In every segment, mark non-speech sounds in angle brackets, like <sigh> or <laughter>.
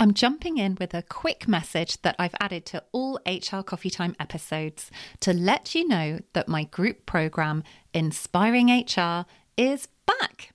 I'm jumping in with a quick message that I've added to all HR Coffee Time episodes to let you know that my group program, Inspiring HR, is back.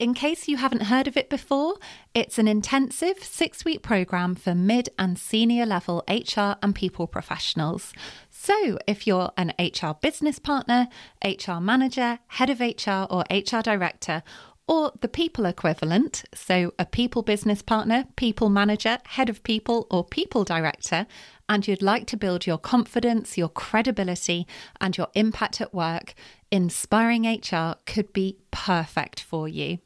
In case you haven't heard of it before, it's an intensive six week program for mid and senior level HR and people professionals. So, if you're an HR business partner, HR manager, head of HR, or HR director, or the people equivalent, so a people business partner, people manager, head of people, or people director, and you'd like to build your confidence, your credibility, and your impact at work, Inspiring HR could be perfect for you.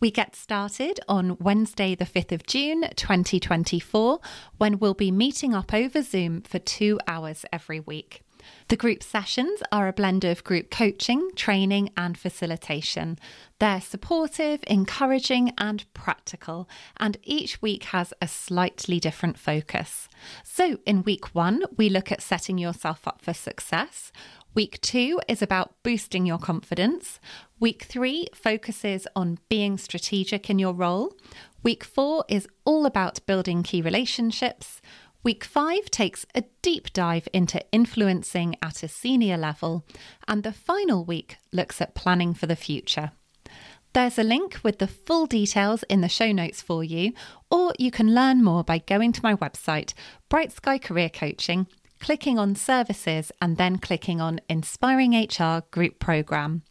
We get started on Wednesday, the 5th of June 2024, when we'll be meeting up over Zoom for two hours every week. The group sessions are a blend of group coaching, training, and facilitation. They're supportive, encouraging, and practical, and each week has a slightly different focus. So, in week one, we look at setting yourself up for success. Week two is about boosting your confidence. Week three focuses on being strategic in your role. Week four is all about building key relationships. Week five takes a deep dive into influencing at a senior level, and the final week looks at planning for the future. There's a link with the full details in the show notes for you, or you can learn more by going to my website, Bright Sky Career Coaching, clicking on Services, and then clicking on Inspiring HR Group Programme.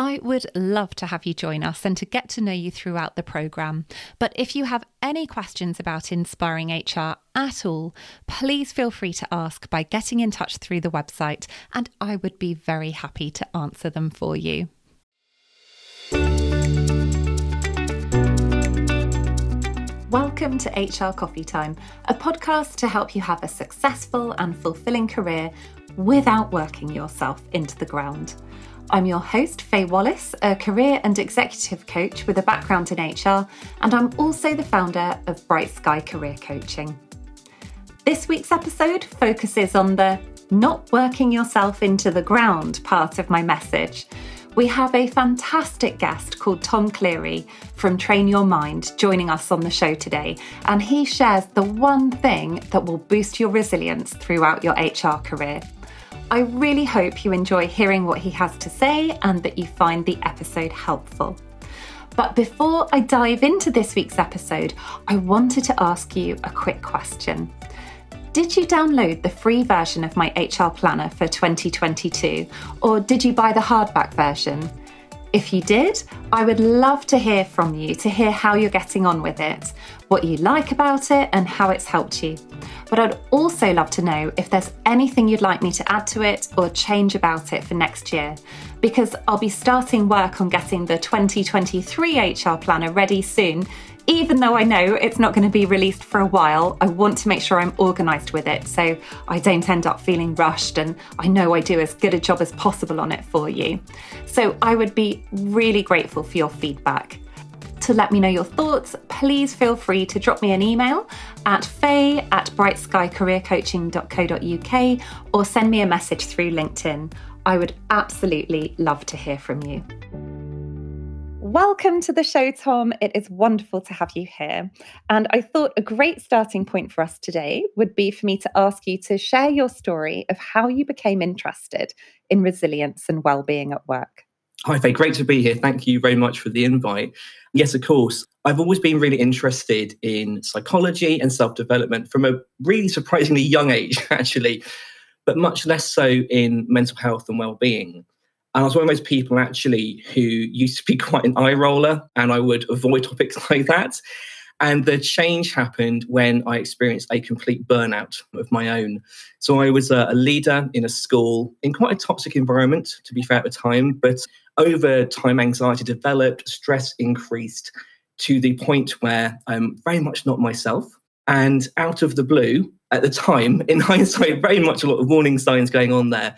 I would love to have you join us and to get to know you throughout the programme. But if you have any questions about Inspiring HR at all, please feel free to ask by getting in touch through the website, and I would be very happy to answer them for you. Welcome to HR Coffee Time, a podcast to help you have a successful and fulfilling career without working yourself into the ground. I'm your host, Faye Wallace, a career and executive coach with a background in HR, and I'm also the founder of Bright Sky Career Coaching. This week's episode focuses on the not working yourself into the ground part of my message. We have a fantastic guest called Tom Cleary from Train Your Mind joining us on the show today, and he shares the one thing that will boost your resilience throughout your HR career. I really hope you enjoy hearing what he has to say and that you find the episode helpful. But before I dive into this week's episode, I wanted to ask you a quick question. Did you download the free version of my HR planner for 2022 or did you buy the hardback version? If you did, I would love to hear from you to hear how you're getting on with it, what you like about it, and how it's helped you. But I'd also love to know if there's anything you'd like me to add to it or change about it for next year, because I'll be starting work on getting the 2023 HR planner ready soon. Even though I know it's not going to be released for a while, I want to make sure I'm organised with it so I don't end up feeling rushed and I know I do as good a job as possible on it for you. So I would be really grateful for your feedback to let me know your thoughts, please feel free to drop me an email at faye at brightskycareercoaching.co.uk or send me a message through LinkedIn. I would absolutely love to hear from you. Welcome to the show, Tom. It is wonderful to have you here. And I thought a great starting point for us today would be for me to ask you to share your story of how you became interested in resilience and well-being at work. Hi, Faye. Great to be here. Thank you very much for the invite. Yes, of course. I've always been really interested in psychology and self development from a really surprisingly young age, <laughs> actually, but much less so in mental health and well being. And I was one of those people actually who used to be <laughs> quite an eye roller, and I would avoid topics <laughs> like that. And the change happened when I experienced a complete burnout of my own. So I was a, leader in a school in quite a toxic environment, to be fair at the time, but over time, anxiety developed, stress increased to the point where I'm very much not myself. And out of the blue, at the time, <laughs> in hindsight, very much a lot of warning signs going on there.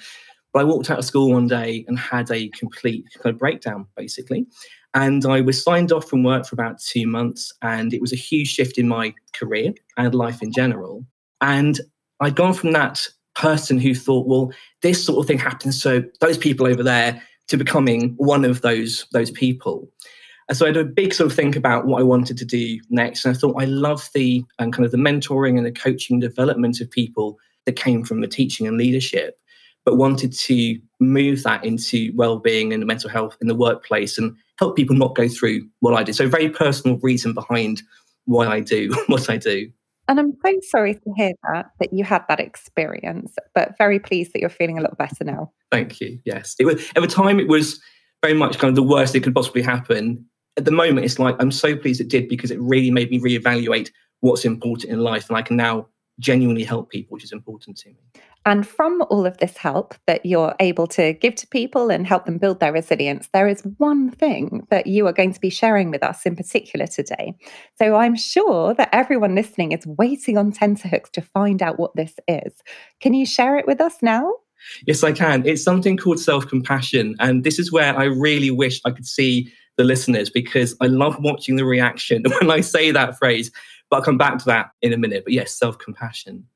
But I walked out of school one day and had a complete kind of breakdown, basically. And I was signed off from work for about two months, and it was a huge shift in my career and life in general. And I'd gone from that person who thought, well, this sort of thing happens. So those people over there, to becoming one of those those people. And so I had a big sort of think about what I wanted to do next. And I thought I love the and kind of the mentoring and the coaching development of people that came from the teaching and leadership, but wanted to move that into well-being and mental health in the workplace and help people not go through what I did. So very personal reason behind why I do <laughs> what I do. And I'm so sorry to hear that, that you had that experience, but very pleased that you're feeling a little better now. Thank you. Yes. It was, at the time, it was very much kind of the worst that could possibly happen. At the moment, it's like, I'm so pleased it did because it really made me reevaluate what's important in life. And I can now genuinely help people, which is important to me. And from all of this help that you're able to give to people and help them build their resilience, there is one thing that you are going to be sharing with us in particular today. So I'm sure that everyone listening is waiting on tenterhooks to find out what this is. Can you share it with us now? Yes, I can. It's something called self compassion. And this is where I really wish I could see the listeners because I love watching the reaction <laughs> when I say that phrase. But I'll come back to that in a minute. But yes, self compassion.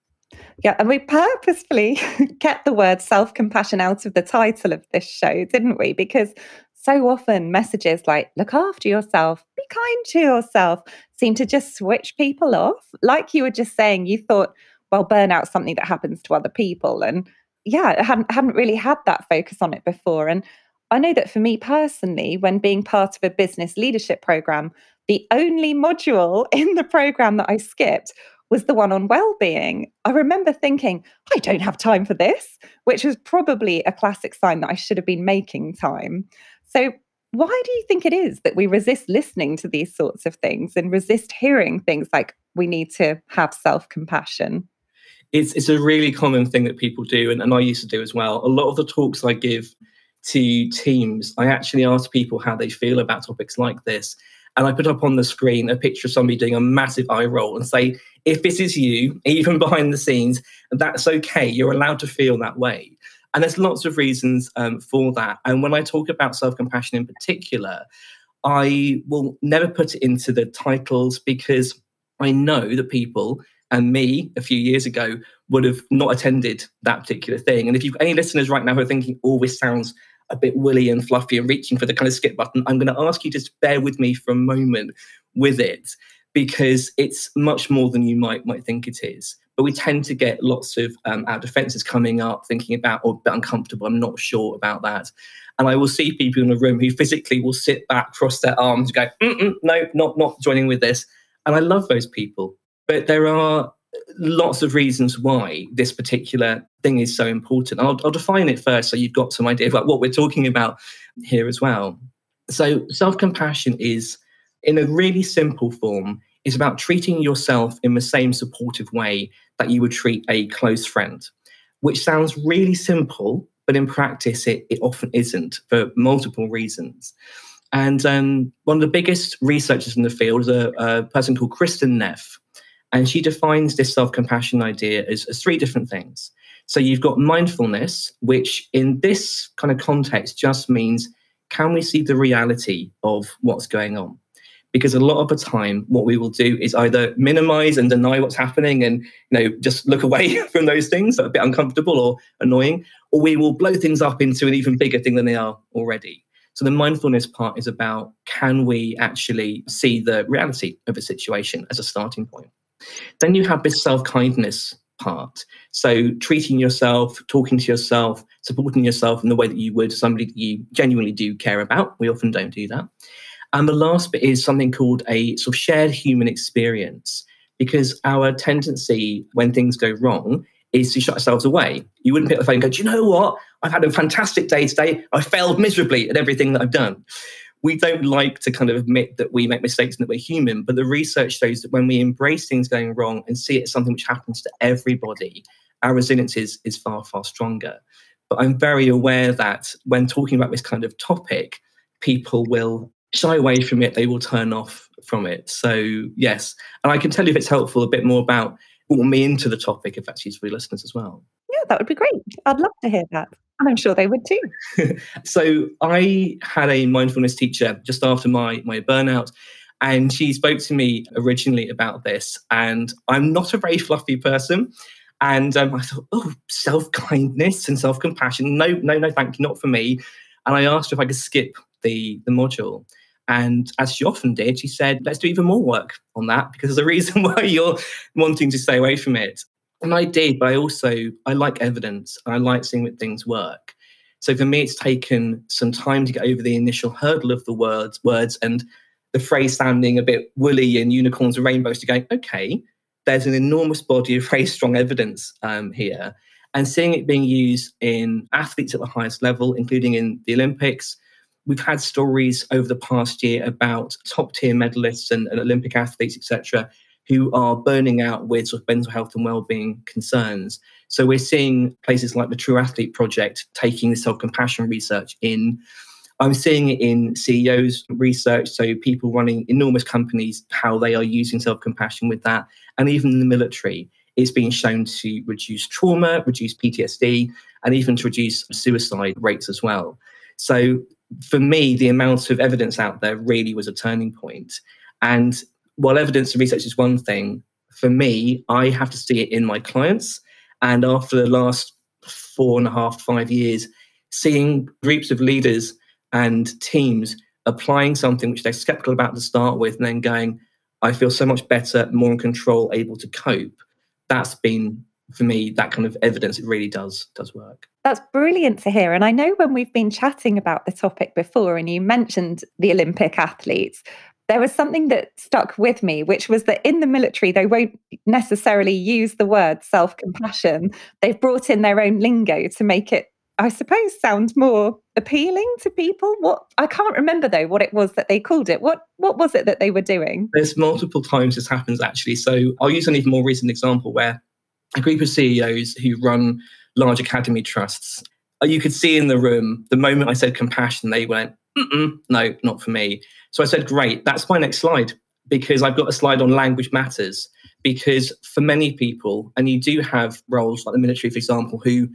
Yeah, and we purposefully <laughs> kept the word self compassion out of the title of this show, didn't we? Because so often messages like look after yourself, be kind to yourself seem to just switch people off. Like you were just saying, you thought, well, burnout's something that happens to other people. And yeah, hadn't hadn't really had that focus on it before. And I know that for me personally, when being part of a business leadership program, the only module <laughs> in the program that I skipped was the one on well-being. I remember thinking, I don't have time for this, which was probably a classic sign that I should have been making time. So why do you think it is that we resist listening to these sorts of things and resist hearing things like we need to have self-compassion? It's it's a really common thing that people do, and, and I used to do as well. A lot of the talks I give to teams, I actually ask people how they feel about topics like this and I put up on the screen a picture of somebody doing a massive eye roll and say, if this is you, <laughs> even behind the scenes, that's okay. You're allowed to feel that way. And there's lots of reasons um, for that. And when I talk about self compassion in particular, I will never put it into the titles because I know that people and me a few years ago would have not attended that particular thing. And if you've any listeners right now who are thinking, oh, this sounds a bit woolly and fluffy and reaching for the kind of skip button, I'm going to ask you just bear with me for a moment with it because it's much more than you might might think it is. But we tend to get lots of um, our defenses coming up, thinking about or oh, uncomfortable. I'm not sure about that, and I will see people in the room who physically will sit back, cross their arms, go, "No, not not joining with this." And I love those people, but there are lots of reasons why this particular thing is so important. I'll, I'll define it first so you've got some idea about what we're talking about here as well. So, self compassion is, in a really simple form, is about treating yourself in the same supportive way that you would treat a close friend, which sounds really simple, but in practice, it, it often isn't for multiple reasons. And um, one of the biggest researchers in the field is a, a person called Kristin Neff. And she defines this self compassion idea as, as three different things. So you've got mindfulness, which in this kind of context just means can we see the reality of what's going on? Because a lot of the time, what we will do is either minimize and deny what's happening and you know just look away <laughs> from those things that are a bit uncomfortable or annoying, or we will blow things up into an even bigger thing than they are already. So the mindfulness part is about can we actually see the reality of a situation as a starting point? Then you have this self kindness part. So treating yourself, talking to yourself, supporting yourself in the way that you would somebody that you genuinely do care about. We often don't do that. And the last bit is something called a sort of shared human experience, because our tendency when things go wrong is to shut ourselves away. You wouldn't pick up the phone and go, Do you know what? I've had a fantastic day today. I failed miserably at everything that I've done we don't like to kind of admit that we make mistakes and that we're human. But the research shows that when we embrace things going wrong and see it as something which happens to everybody, our resilience is, is far, far stronger. But I'm very aware that when talking about this kind of topic, people will shy away from it, they will turn off from it. So, yes. And I can tell you if it's helpful a bit more about what me into the topic if that's useful for listeners as well. Yeah, that would be great. I'd love to hear that. And I'm sure they would too. <laughs> so I had a mindfulness teacher just after my my burnout. And she spoke to me originally about this. And I'm not a very fluffy person. And um, I thought, oh, self kindness and self compassion. No, no, no, thank you, not for me. And I asked if I could skip the, the module. And as she often did, she said, let's do even more work on that because there's a reason <laughs> why you're wanting to stay away from it. And I did, but I also I like evidence. And I like seeing that things work. So for me, it's taken some time to get over the initial hurdle of the words, words and the phrase sounding a bit woolly and unicorns and rainbows to going, okay, there's an enormous body of <laughs> very strong evidence um, here. And seeing it being used in athletes at the highest level, including in the Olympics, we've had stories over the past year about top tier medalists and, and Olympic athletes, etc., who are burning out with sort of mental health and well-being concerns. So we're seeing places like the True Athlete Project taking the self-compassion research in. I'm seeing it in CEOs research, so people running enormous companies, how they are using self-compassion with that, and even in the military, it's being shown to reduce trauma, reduce PTSD, and even to reduce suicide rates as well. So for me, the amount of evidence out there really was a turning point. And while evidence and research is one thing, for me, I have to see it in my clients. And after the last four and a half, five years, seeing groups of leaders and teams applying something which they're skeptical about to start with, and then going, I feel so much better, more in control, able to cope. That's been for me that kind of evidence. It really does does work. That's brilliant to hear. And I know when we've been chatting about the topic before, and you mentioned the Olympic athletes, there was something that stuck with me, which was that in the military, they won't necessarily use the word self compassion. They've brought in their own lingo to make it, I suppose, sound more appealing to people. What I can't remember though what it was that they called it. What what was it that they were doing? There's multiple times this happens actually. So I'll use an even more recent example where a group of CEOs who run large academy trusts, Uh, you could see in the room the moment I said compassion, they went, no, not for me. So I said, great, that's my next slide because I've got a slide on language matters. Because for many people, and you do have roles like the military, for example, who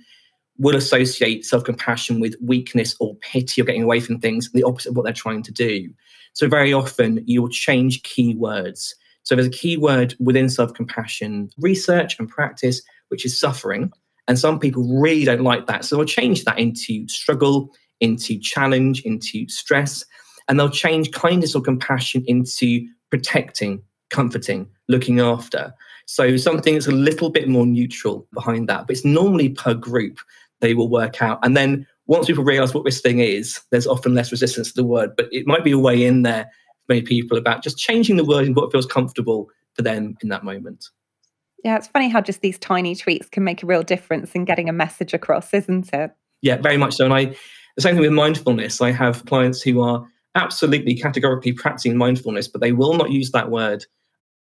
will associate self compassion with weakness or pity or getting away from things, the opposite of what they're trying to do. So very often you'll change keywords. So there's a keyword within self compassion research and practice, which is suffering. And some people really don't like that. So they'll change that into struggle, into challenge, into stress. And they'll change kindness or compassion into protecting, comforting, looking after. So something that's a little bit more neutral behind that. But it's normally per group they will work out. And then once people realize what this thing is, there's often less resistance to the word. But it might be a way in there for many people about just changing the word and what feels comfortable for them in that moment. Yeah, it's funny how just these tiny tweaks can make a real difference in getting a message across, isn't it? Yeah, very much so. And I, the same thing with mindfulness. I have clients who are absolutely categorically practicing mindfulness, but they will not use that word.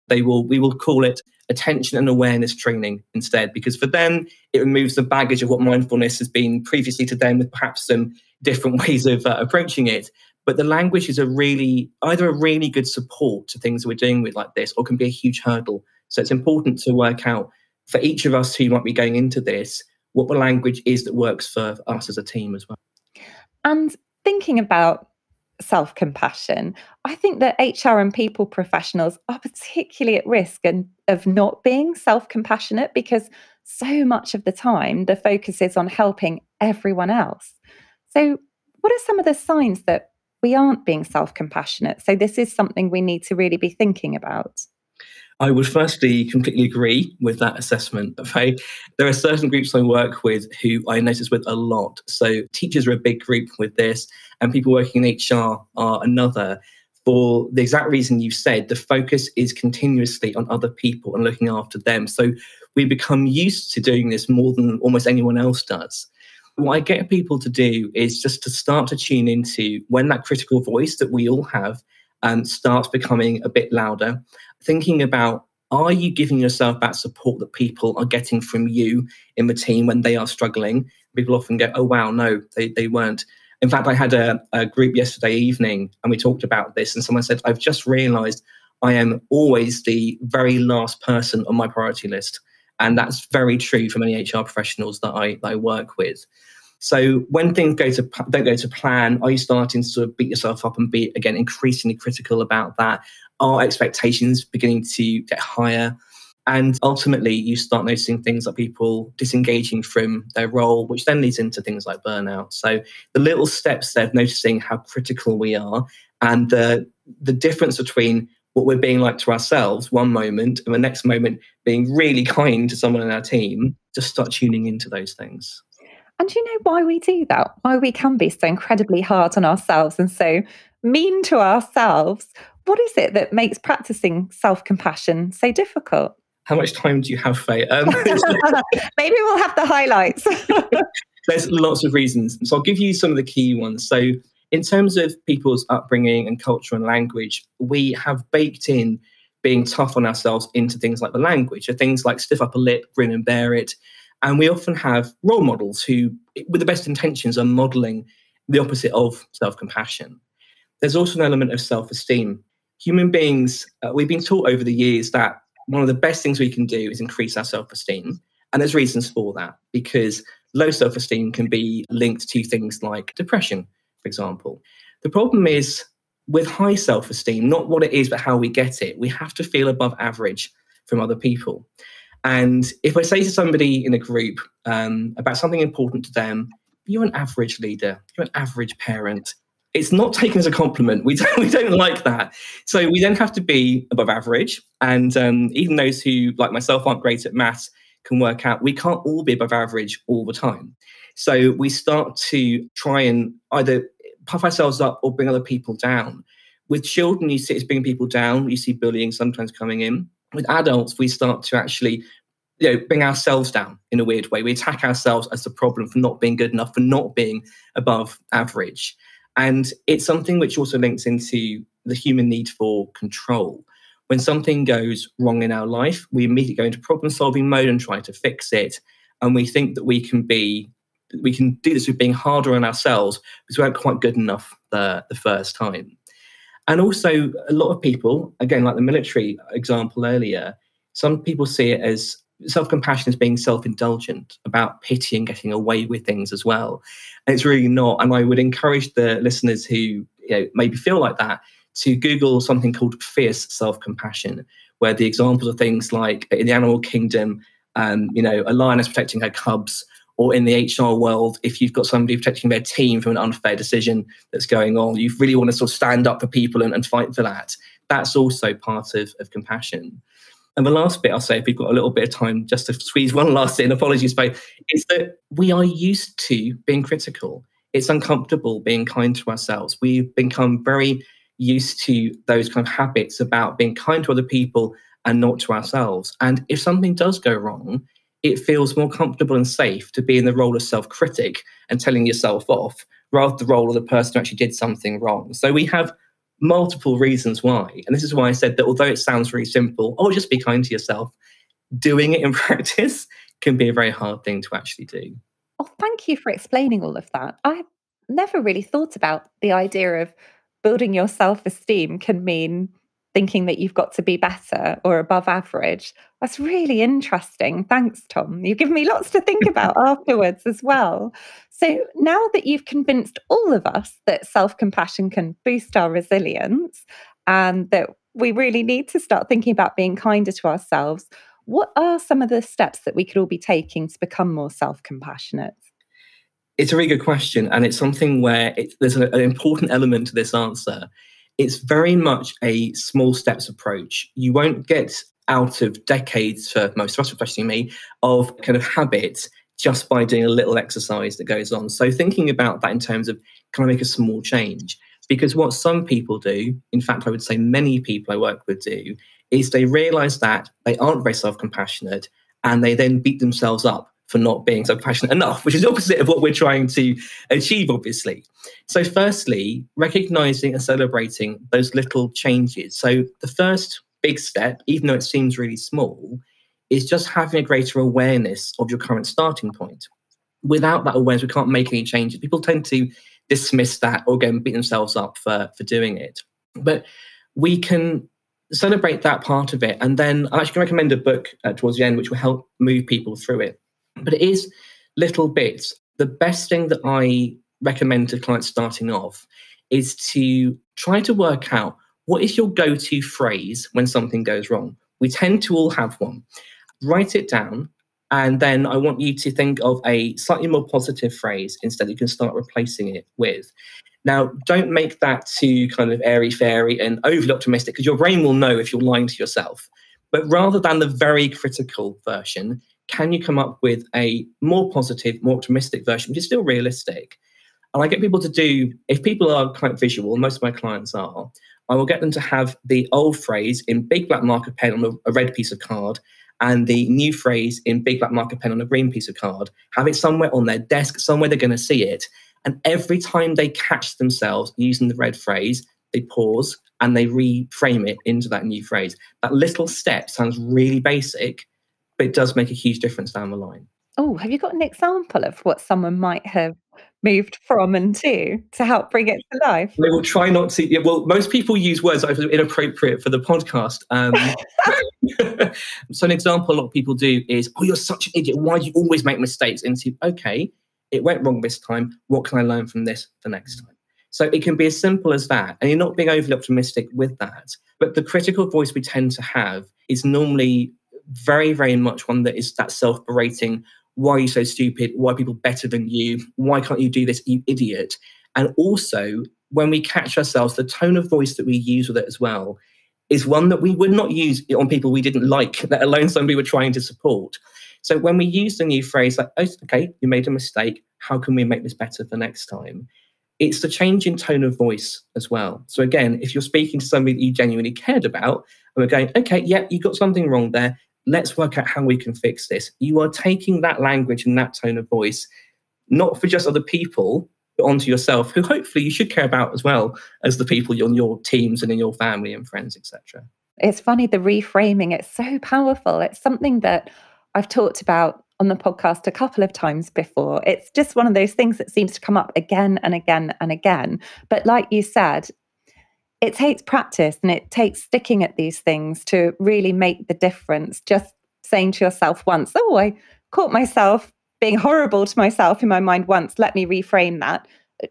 They will, we will call it attention and awareness training instead, because for them, it removes the baggage of what mindfulness has been previously to them with perhaps some different <laughs> ways of uh, approaching it. But the language is a really, either a really good support to things that we're doing with like this, or can be a huge hurdle so it's important to work out for each of us who might be going into this what the language is that works for us as a team as well. And thinking about self compassion, I think that HR and people professionals are particularly at risk and, of not being self compassionate because so much of the time the focus is on helping everyone else. So, what are some of the signs that we aren't being self compassionate? So, this is something we need to really be thinking about. I would firstly completely agree with that assessment. Okay, there are certain groups I work with who I notice with a lot. So teachers are a big group with this, and people working in HR are another. For the exact reason you said, the focus is continuously on other people and looking after them. So we become used to doing this more than almost anyone else does. What I get people to do is just to start to tune into when that critical voice that we all have um, starts becoming a bit louder thinking about are you giving yourself that support that people are getting from you in the team when they are struggling? People often go, oh, wow, no, they, they weren't. In fact, I had a, a group yesterday evening and we talked about this, and someone said, I've just realized I am always the very last person on my priority list. And that's very true for many HR professionals that I, that I work with. So when things go to don't go to plan, are you starting to sort of beat yourself up and be again increasingly critical about that? Are expectations beginning to get higher? And ultimately, you start noticing things like people disengaging from their role, which then leads into things like burnout. So, the little steps there of noticing how critical we are and the, the difference between what we're being like to ourselves one moment and the next moment being really <laughs> kind to someone in our team, just start tuning into those things. And you know why we do that? Why we can be so incredibly hard on ourselves and so mean to ourselves? What is it that makes practicing self compassion so difficult? How much time do you have, Faye? Um, <laughs> <laughs> Maybe we'll have the highlights. <laughs> there's lots of reasons. So I'll give you some of the key ones. So, in terms of people's upbringing and culture and language, we have baked in being tough on ourselves into things like the language, or things like stiff upper lip, grin and bear it. And we often have role models who, with the best intentions, are modeling the opposite of self compassion. There's also an element of self esteem. Human beings, uh, we've been taught over the years that one of the best things we can do is increase our self esteem. And there's reasons for that because low self esteem can be linked to things like depression, for example. The problem is with high self esteem, not what it is, but how we get it, we have to feel above average from other people. And if I say to somebody in a group um, about something important to them, you're an average leader, you're an average parent, it's not taken as a compliment. We <laughs> don't, we don't like that. So we then have to be above average. And um, even those who, like myself, aren't great at maths can work out we can't all be above average all the time. So we start to try and either puff ourselves up or bring other people down. With children, you see it's bringing people down. You see bullying sometimes coming in. With adults, we start to actually you know, bring ourselves down in a weird way. We attack ourselves as the problem for not being good enough, for not being above average. And it's something which also links into the human need for control. When something goes wrong in our life, we immediately go into problem solving mode and try to fix it. And we think that we can be, we can do this with being harder on ourselves because we weren't quite good enough the, the first time. And also, a lot of people, again, like the military example earlier, some people see it as self compassion is being self indulgent, about pity and getting away with things as well. And it's really not. And I would encourage the listeners who you know, maybe feel like that to Google something called fierce self compassion, where the examples are things like in the animal kingdom, um, you know, a lioness protecting her cubs, or in the HR world, if you've got somebody protecting their team from an unfair decision that's going on, you really want to sort of stand up for people and, and fight for that. That's also part of, of compassion. And the last bit I'll say, if we've got a little bit of time just to squeeze one last in, apologies, but is that we are used to being critical. It's uncomfortable being kind to ourselves. We've become very used to those kind of habits about being kind to other people and not to ourselves. And if something does go wrong, it feels more comfortable and safe to be in the role of self critic and telling yourself off rather than the role of the person who actually did something wrong. So we have multiple reasons why. And this is why I said that although it sounds really simple, oh, just be kind to yourself, doing it in <laughs> practice can be a very hard thing to actually do. Oh, thank you for explaining all of that. I've never really thought about the idea of building your self esteem can mean thinking that you've got to be better or above average. That's really interesting. Thanks, Tom. You've given me lots to think <laughs> about afterwards as well. So now that you've convinced all of us that self compassion can boost our resilience and that we really need to start thinking about being kinder to ourselves, what are some of the steps that we could all be taking to become more self compassionate? It's a really good question. And it's something where it, there's an important element to this answer it's very much a small steps approach. You won't get out of decades for most of us, especially me, of kind of habits just by doing a little exercise that goes on. So thinking about that in terms of can I make a small change? Because what some people do, in fact, I would say many people I work with do, is they realize that they aren't very self-compassionate and they then beat themselves up for not being self-compassionate enough, which is the opposite of what we're trying to achieve, obviously. So, firstly, recognizing and celebrating those little changes. So, the first big step, even though it seems really small, is just having a greater awareness of your current starting point. Without that awareness, we can't make any changes. People tend to dismiss that or again beat themselves up for, for doing it. But we can celebrate that part of it. And then I actually recommend a book uh, towards the end, which will help move people through it. But it is little bits. The best thing that I recommend to clients starting off is to try to work out what is your go to phrase when something goes wrong. We tend to all have one. Write it down. And then I want you to think of a slightly more positive phrase instead. You can start replacing it with. Now, don't make that too kind of airy fairy and overly optimistic because your brain will know if you're lying to yourself. But rather than the very critical version, can you come up with a more positive, more optimistic version, which is still realistic? And I get people to do, if people are quite visual, most of my clients are, I will get them to have the old phrase in big black marker pen on a, a red piece of card and the new phrase in big black marker pen on a green piece of card, have it somewhere on their desk, somewhere they're going to see it. And every time they catch themselves using the red phrase, they pause and they reframe it into that new phrase. That little step sounds really basic, but it does make a huge difference down the line. Oh, have you got an example of what someone might have moved from and to to help bring it to life? They will try not to. Yeah, well, most people use words that are inappropriate for the podcast. Um, <laughs> <laughs> so, an example a lot of people do is, "Oh, you're such an idiot. Why do you always make mistakes?" Into, okay, it went wrong this time. What can I learn from this the next time? So it can be as simple as that. And you're not being overly optimistic with that. But the critical voice we tend to have is normally very, very much one that is that self berating. Why are you so stupid? Why are people better than you? Why can't you do this, you idiot? And also, when we catch ourselves, the tone of voice that we use with it as well is one that we would not use on people we didn't like, <laughs> let alone somebody we're trying to support. So when we use the new phrase like, oh, okay, you made a mistake, how can we make this better for next time? It's the change in tone of voice as well. So again, if you're speaking to somebody that you genuinely cared about, and we're going, okay, yeah, you got something wrong there. Let's work out how we can fix this. You are taking that language and that tone of voice, not for just other people, but onto yourself, who hopefully you should care about as well as the people on your teams and in your family and friends, etc. It's funny the reframing. It's so powerful. It's something that I've talked about on the podcast a couple of times before. It's just one of those things that seems to come up again and again and again. But like you said, it takes practice and it takes sticking at these things to really make the difference. Just saying to yourself once, oh, I caught myself being horrible to myself in my mind once, let me reframe that.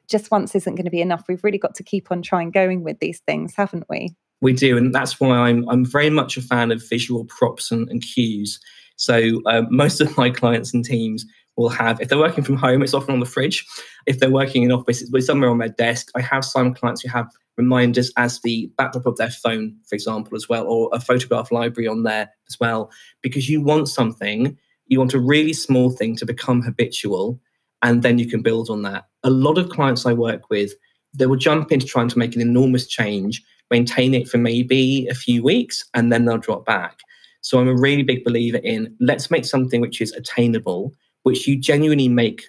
Just once isn't going to be enough. We've really got to keep on trying going with these things, haven't we? We do, and that's why I'm I'm very much a fan of visual props and, and cues so uh, most of my clients and teams will have, if they're working from home, it's often on the fridge. If they're working in office, it's somewhere on their desk. I have some clients who have reminders as the backdrop of their phone, for example, as well, or a photograph library on there as well, because you want something, you want a really small thing to become habitual, and then you can build on that. A lot of clients I work with, they will jump into trying to make an enormous change, maintain it for maybe a few weeks, and then they'll drop back. So I'm a really big believer in let's make something which is attainable, which you genuinely make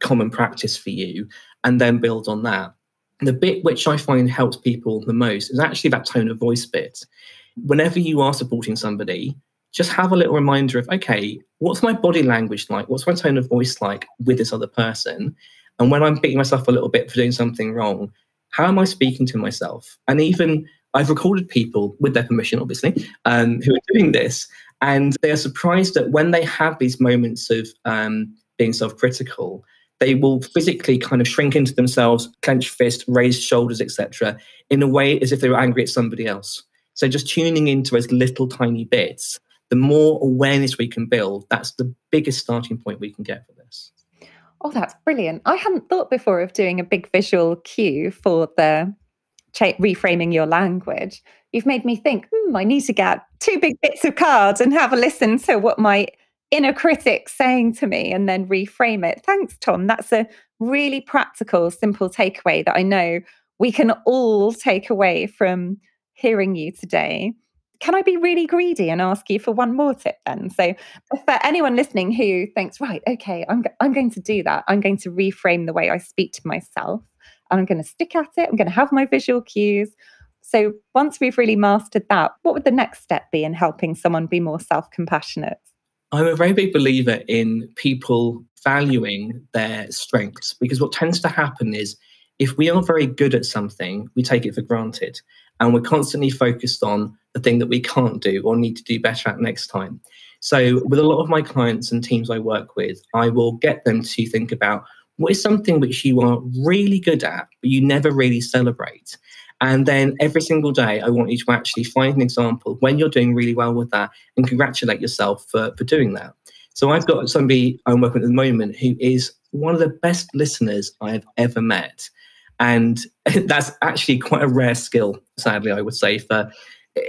common practice for you, and then build on that. The bit which I find helps people the most is actually that tone of voice bit. Whenever you are supporting somebody, just have a little reminder of, okay, what's my body language like? What's my tone of voice like with this other person? And when I'm beating myself a little bit for doing something wrong, how am I speaking to myself? And even I've recorded people with their permission, obviously, um, who are doing this, and they are surprised that when they have these moments of um, being self-critical, they will physically kind of shrink into themselves, clench fist, raise shoulders, etc., in a way as if they were angry at somebody else. So just tuning into those little tiny bits, the more awareness we can build, that's the biggest starting point we can get for this. Oh, that's brilliant. I hadn't thought before of doing a big visual cue for the cha- reframing your language, you've made me think, hmm, I need to get two big bits of cards and have a listen to what my inner critic saying to me and then reframe it. Thanks, Tom. That's a really practical, simple takeaway that I know we can all take away from hearing you today. Can I be really greedy and ask you for one more tip then? So, uh, for anyone listening who thinks, right, okay, I'm, I'm going to do that, I'm going to reframe the way I speak to myself and I'm going to stick at it. I'm going to have my visual cues. So once we've really mastered that, what would the next step be in helping someone be more self compassionate? I'm a very big believer in people valuing their strengths because what tends to happen is if we aren't very good at something, we take it for granted and we're constantly focused on the thing that we can't do or need to do better at next time. So, with a lot of my clients and teams I work with, I will get them to think about what is something which you are really good at, but you never really celebrate? And then every single day, I want you to actually find an example when you're doing really well with that and congratulate yourself for, for doing that. So I've got somebody I'm working with at the moment who is one of the best listeners I've ever met. And <laughs> that's actually quite a rare skill, sadly, I would say, for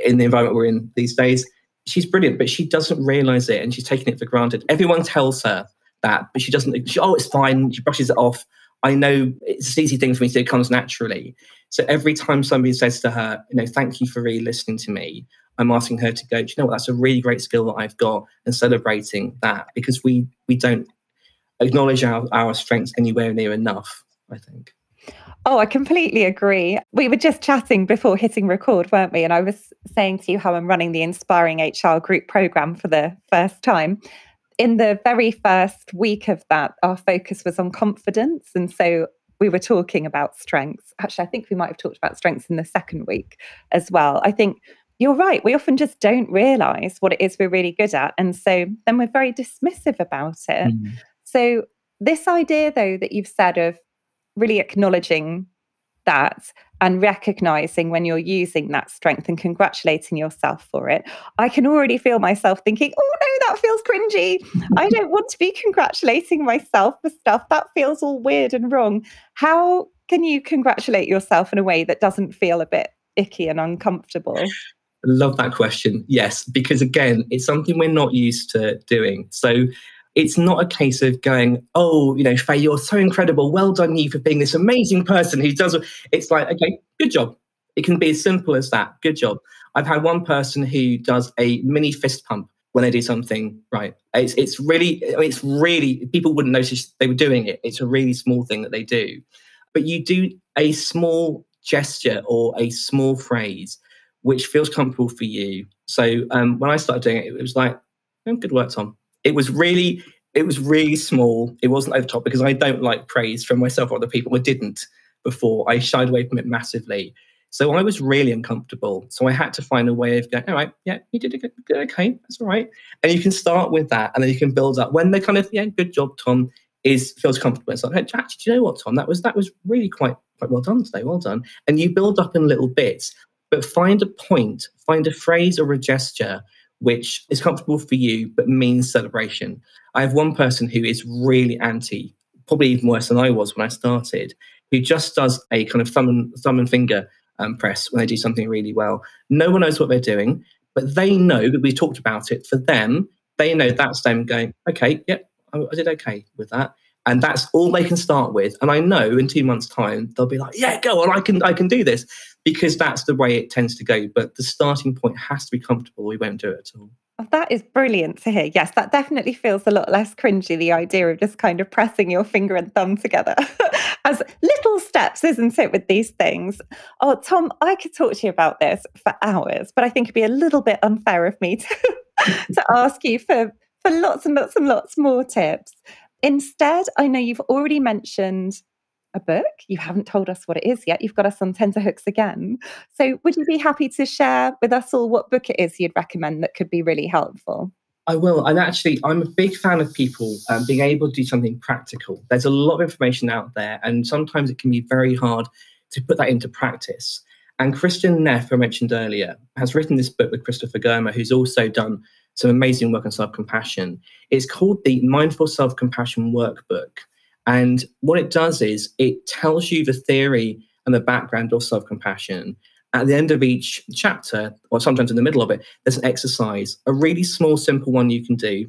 in the environment we're in these days. She's brilliant, but she doesn't realize it and she's taking it for granted. Everyone tells her that, but she doesn't. She, oh, it's fine. She brushes it off. I know it's an easy thing for me to do. It comes naturally. So every time somebody says to her, you know, thank you for really listening to me, I'm asking her to go, do you know what? That's a really great skill that I've got and celebrating that because we we don't acknowledge our, our strengths anywhere near enough, I think. Oh, I completely agree. We were just chatting before hitting record, weren't we? And I was saying to you how I'm running the Inspiring HR group program for the first time. In the very first week of that, our focus was on confidence. And so we were talking about strengths. Actually, I think we might have talked about strengths in the second week as well. I think you're right. We often just don't realize what it is we're really good at. And so then we're very dismissive about it. Mm. So, this idea, though, that you've said of really acknowledging that and recognizing when you're using that strength and congratulating yourself for it, I can already feel myself thinking, oh no, that feels cringy. I <laughs> don't want to be congratulating myself for stuff. That feels all weird and wrong. How can you congratulate yourself in a way that doesn't feel a bit icky and uncomfortable? Love that question. Yes, because again, it's something we're not used to doing. So it's not a case of going, oh, you know, Faye, you're so incredible. Well done, you for being this amazing person who does. It's like, okay, good job. It can be as simple as that. Good job. I've had one person who does a mini fist pump when they do something right. It's it's really it's really people wouldn't notice they were doing it. It's a really small thing that they do, but you do a small gesture or a small phrase which feels comfortable for you. So um, when I started doing it, it was like, oh, good work, Tom it was really it was really small. It wasn't over the top because I don't like praise from myself or other people. I didn't before. I shied away from it massively. So I was really uncomfortable. So I had to find a way of going, all right, yeah, you did a good, Okay, that's all right. And you can start with that and then you can build up. When they kind of, yeah, good job, Tom, is feels comfortable. It's like, actually, do you know what, Tom? That was that was really quite quite well done today. Well done. And you build up in little bits, but find a point, find a phrase or a gesture which is comfortable for you but means celebration. I have one person who is really anti, probably even worse than I was when I started, who just does a kind of thumb and, thumb and finger um, press when they do something really well. No one knows what they're doing, but they know that we talked about it. For them, they know that's them going, okay, yep, I, I did okay with that and that's all they can start with and i know in two months time they'll be like yeah go on i can i can do this because that's the way it tends to go but the starting point has to be comfortable we won't do it at all Oh, that is brilliant to hear. Yes, that definitely feels a lot less cringy, the idea of just kind of pressing your finger and thumb together <laughs> as little steps, isn't it, with these things? Oh, Tom, I could talk to you about this for hours, but I think it'd be a little bit unfair of me <laughs> to, to ask you for, for lots and lots and lots more tips. Instead, I know you've already mentioned a book. You haven't told us what it is yet. You've got us on tenterhooks again. So, would you be happy to share with us all what book it is you'd recommend that could be really helpful? I will. And actually, I'm a big fan of people um, being able to do something practical. There's a lot of information out there, and sometimes it can be very hard to put that into practice. And Kristin Neff, who I mentioned earlier, has written this book with Christopher Germer, who's also done some amazing work on self compassion. It's called the Mindful Self Compassion Workbook. And what it does is it tells you the theory and the background of self compassion. At the end of each chapter, or sometimes in the middle of it, there's an exercise, a really small, simple one you can do,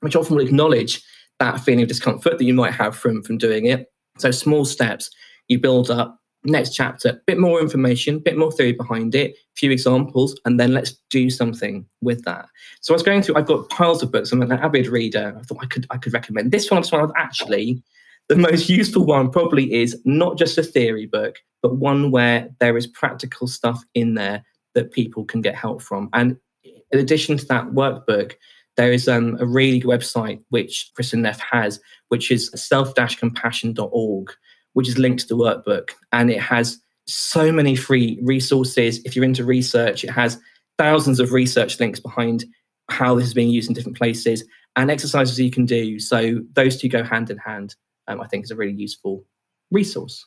which often will acknowledge that feeling of discomfort that you might have from, from doing it. So, small steps you build up next chapter, a bit more information, bit more theory behind it, few examples, and then let's do something with that. So I was going through, I've got piles of books. I'm an avid reader. I thought I could I could recommend this one. I actually the most <laughs> useful one probably is not just a theory book, but one where there is practical stuff in there that people can get help from. And in addition to that workbook, there is um, a really good website which Kristin Neff has, which is self-compassion.org which is linked to the workbook. And it has so many free resources. If you're into research, it has thousands of research links behind how this is being used in different places and exercises you can do. So those two go hand in hand. Um, I think is a really useful resource.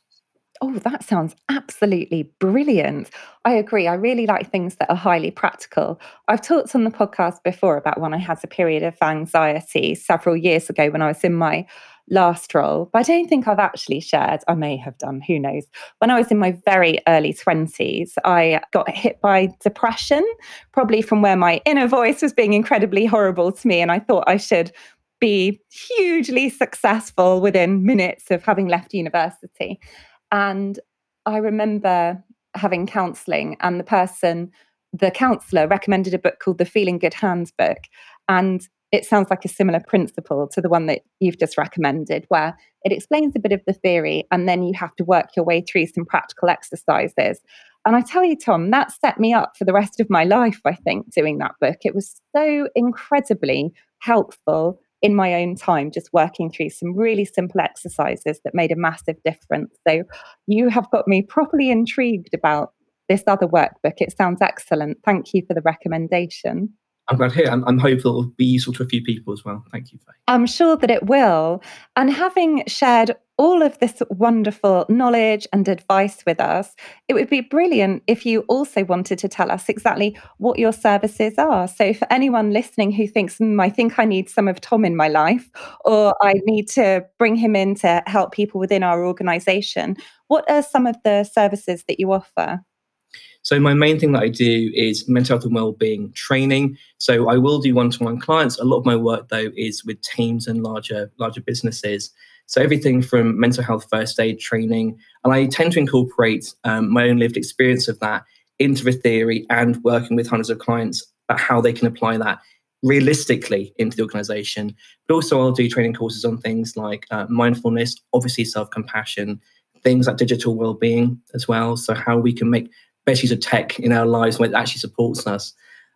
Oh, that sounds absolutely brilliant. I agree. I really like things that are highly practical. I've talked on the podcast before about when I had a period of anxiety several years ago when I was in my last role, but I don't think I've actually shared. I may have done, who knows. When I was in my very early 20s, I got hit by depression, probably from where my inner voice was being incredibly horrible to me. And I thought I should be hugely successful within minutes of having left university. And I remember having counseling, and the person, the counselor, recommended a book called The Feeling Good Handbook. And it sounds like a similar principle to the one that you've just recommended, where it explains a bit of the theory and then you have to work your way through some practical exercises. And I tell you, Tom, that set me up for the rest of my life, I think, doing that book. It was so incredibly helpful in my own time, just working through some really simple exercises that made a massive difference. So you have got me properly intrigued about this other workbook. It sounds excellent. Thank you for the recommendation. I'm glad hear. I'm, I'm hopeful it'll be useful to a few people as well. Thank you. I'm sure that it will. And having shared all of this wonderful knowledge and advice with us, it would be brilliant if you also wanted to tell us exactly what your services are. So, for anyone listening who thinks, mm, I think I need some of Tom in my life, or I need to bring him in to help people within our organization, what are some of the services that you offer? So my main thing that I do is mental health and well-being training. So I will do one-to-one clients. A lot of my work though is with teams and larger larger businesses. So everything from mental health first aid training, and I tend to incorporate um, my own lived experience of that into the theory and working with hundreds of clients about how they can apply that realistically into the organization. But also, I'll do training courses on things like uh, mindfulness, obviously self compassion, things like digital well being as well. So, how we can make best use of tech in our lives when it actually supports us.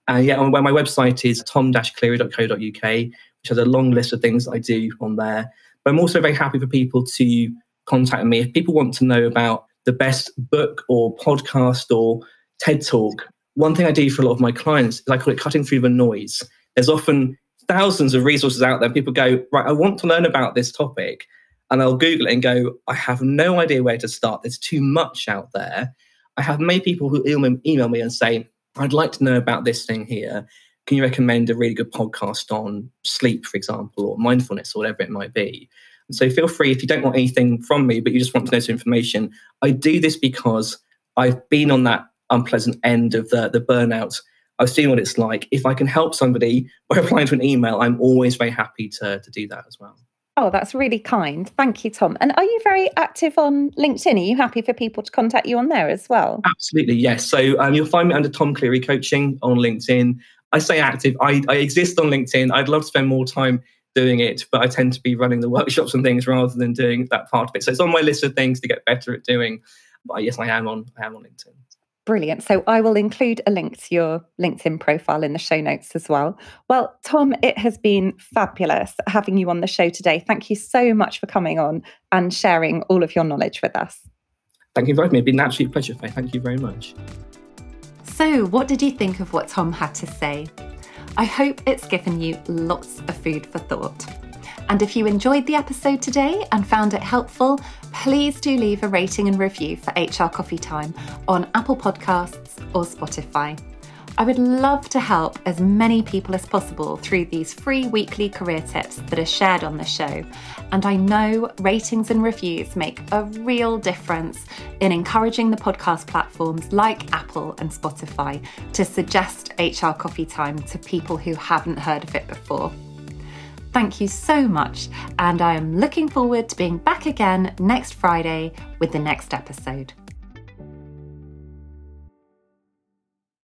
And uh, yeah, on my website is tom-cleary.co.uk, which has a long list of things that I do on there. But I'm also very happy for people to contact me if people want to know about the best book or podcast or TED talk. One thing I do for a lot of my clients is I call it cutting through the noise. There's often thousands of resources out there. People go, right, I want to learn about this topic. And I'll Google it and go, I have no idea where to start. There's too much out there. I have many people who email me and say, I'd like to know about this thing here. Can you recommend a really good podcast on sleep, for example, or mindfulness, or whatever it might be? so feel free if you don't want anything from me, but you just want to know some information. I do this because I've been on that unpleasant end of the, the burnout. I've seen what it's like. If I can help somebody <laughs> by replying to an email, I'm always very happy to, to do that as well. Oh, that's really kind. Thank you, Tom. And are you very active on LinkedIn? Are you happy for people to contact you on there as well? Absolutely, yes. So um, you'll find me under Tom Cleary Coaching on LinkedIn. I say active. I, I exist on LinkedIn. I'd love to spend more time doing it, but I tend to be running the <laughs> workshops and things rather than doing that part of it. So it's on my list of things to get better at doing. But yes, I am on. I am on LinkedIn. Brilliant. So I will include a link to your LinkedIn profile in the show notes as well. Well, Tom, it has been fabulous having you on the show today. Thank you so much for coming on and sharing all of your knowledge with us. Thank you very much. It's been an absolute pleasure, Faye. Thank you very much. So, what did you think of what Tom had to say? I hope it's given you lots of food for thought. And if you enjoyed the episode today and found it helpful, please do leave a rating and review for HR Coffee Time on Apple Podcasts or Spotify. I would love to help as many people as possible through these free weekly career tips that are shared on the show. And I know ratings and reviews make a real difference in encouraging the podcast platforms like Apple and Spotify to suggest HR Coffee Time to people who haven't heard of it before. Thank you so much, and I am looking forward to being back again next Friday with the next episode.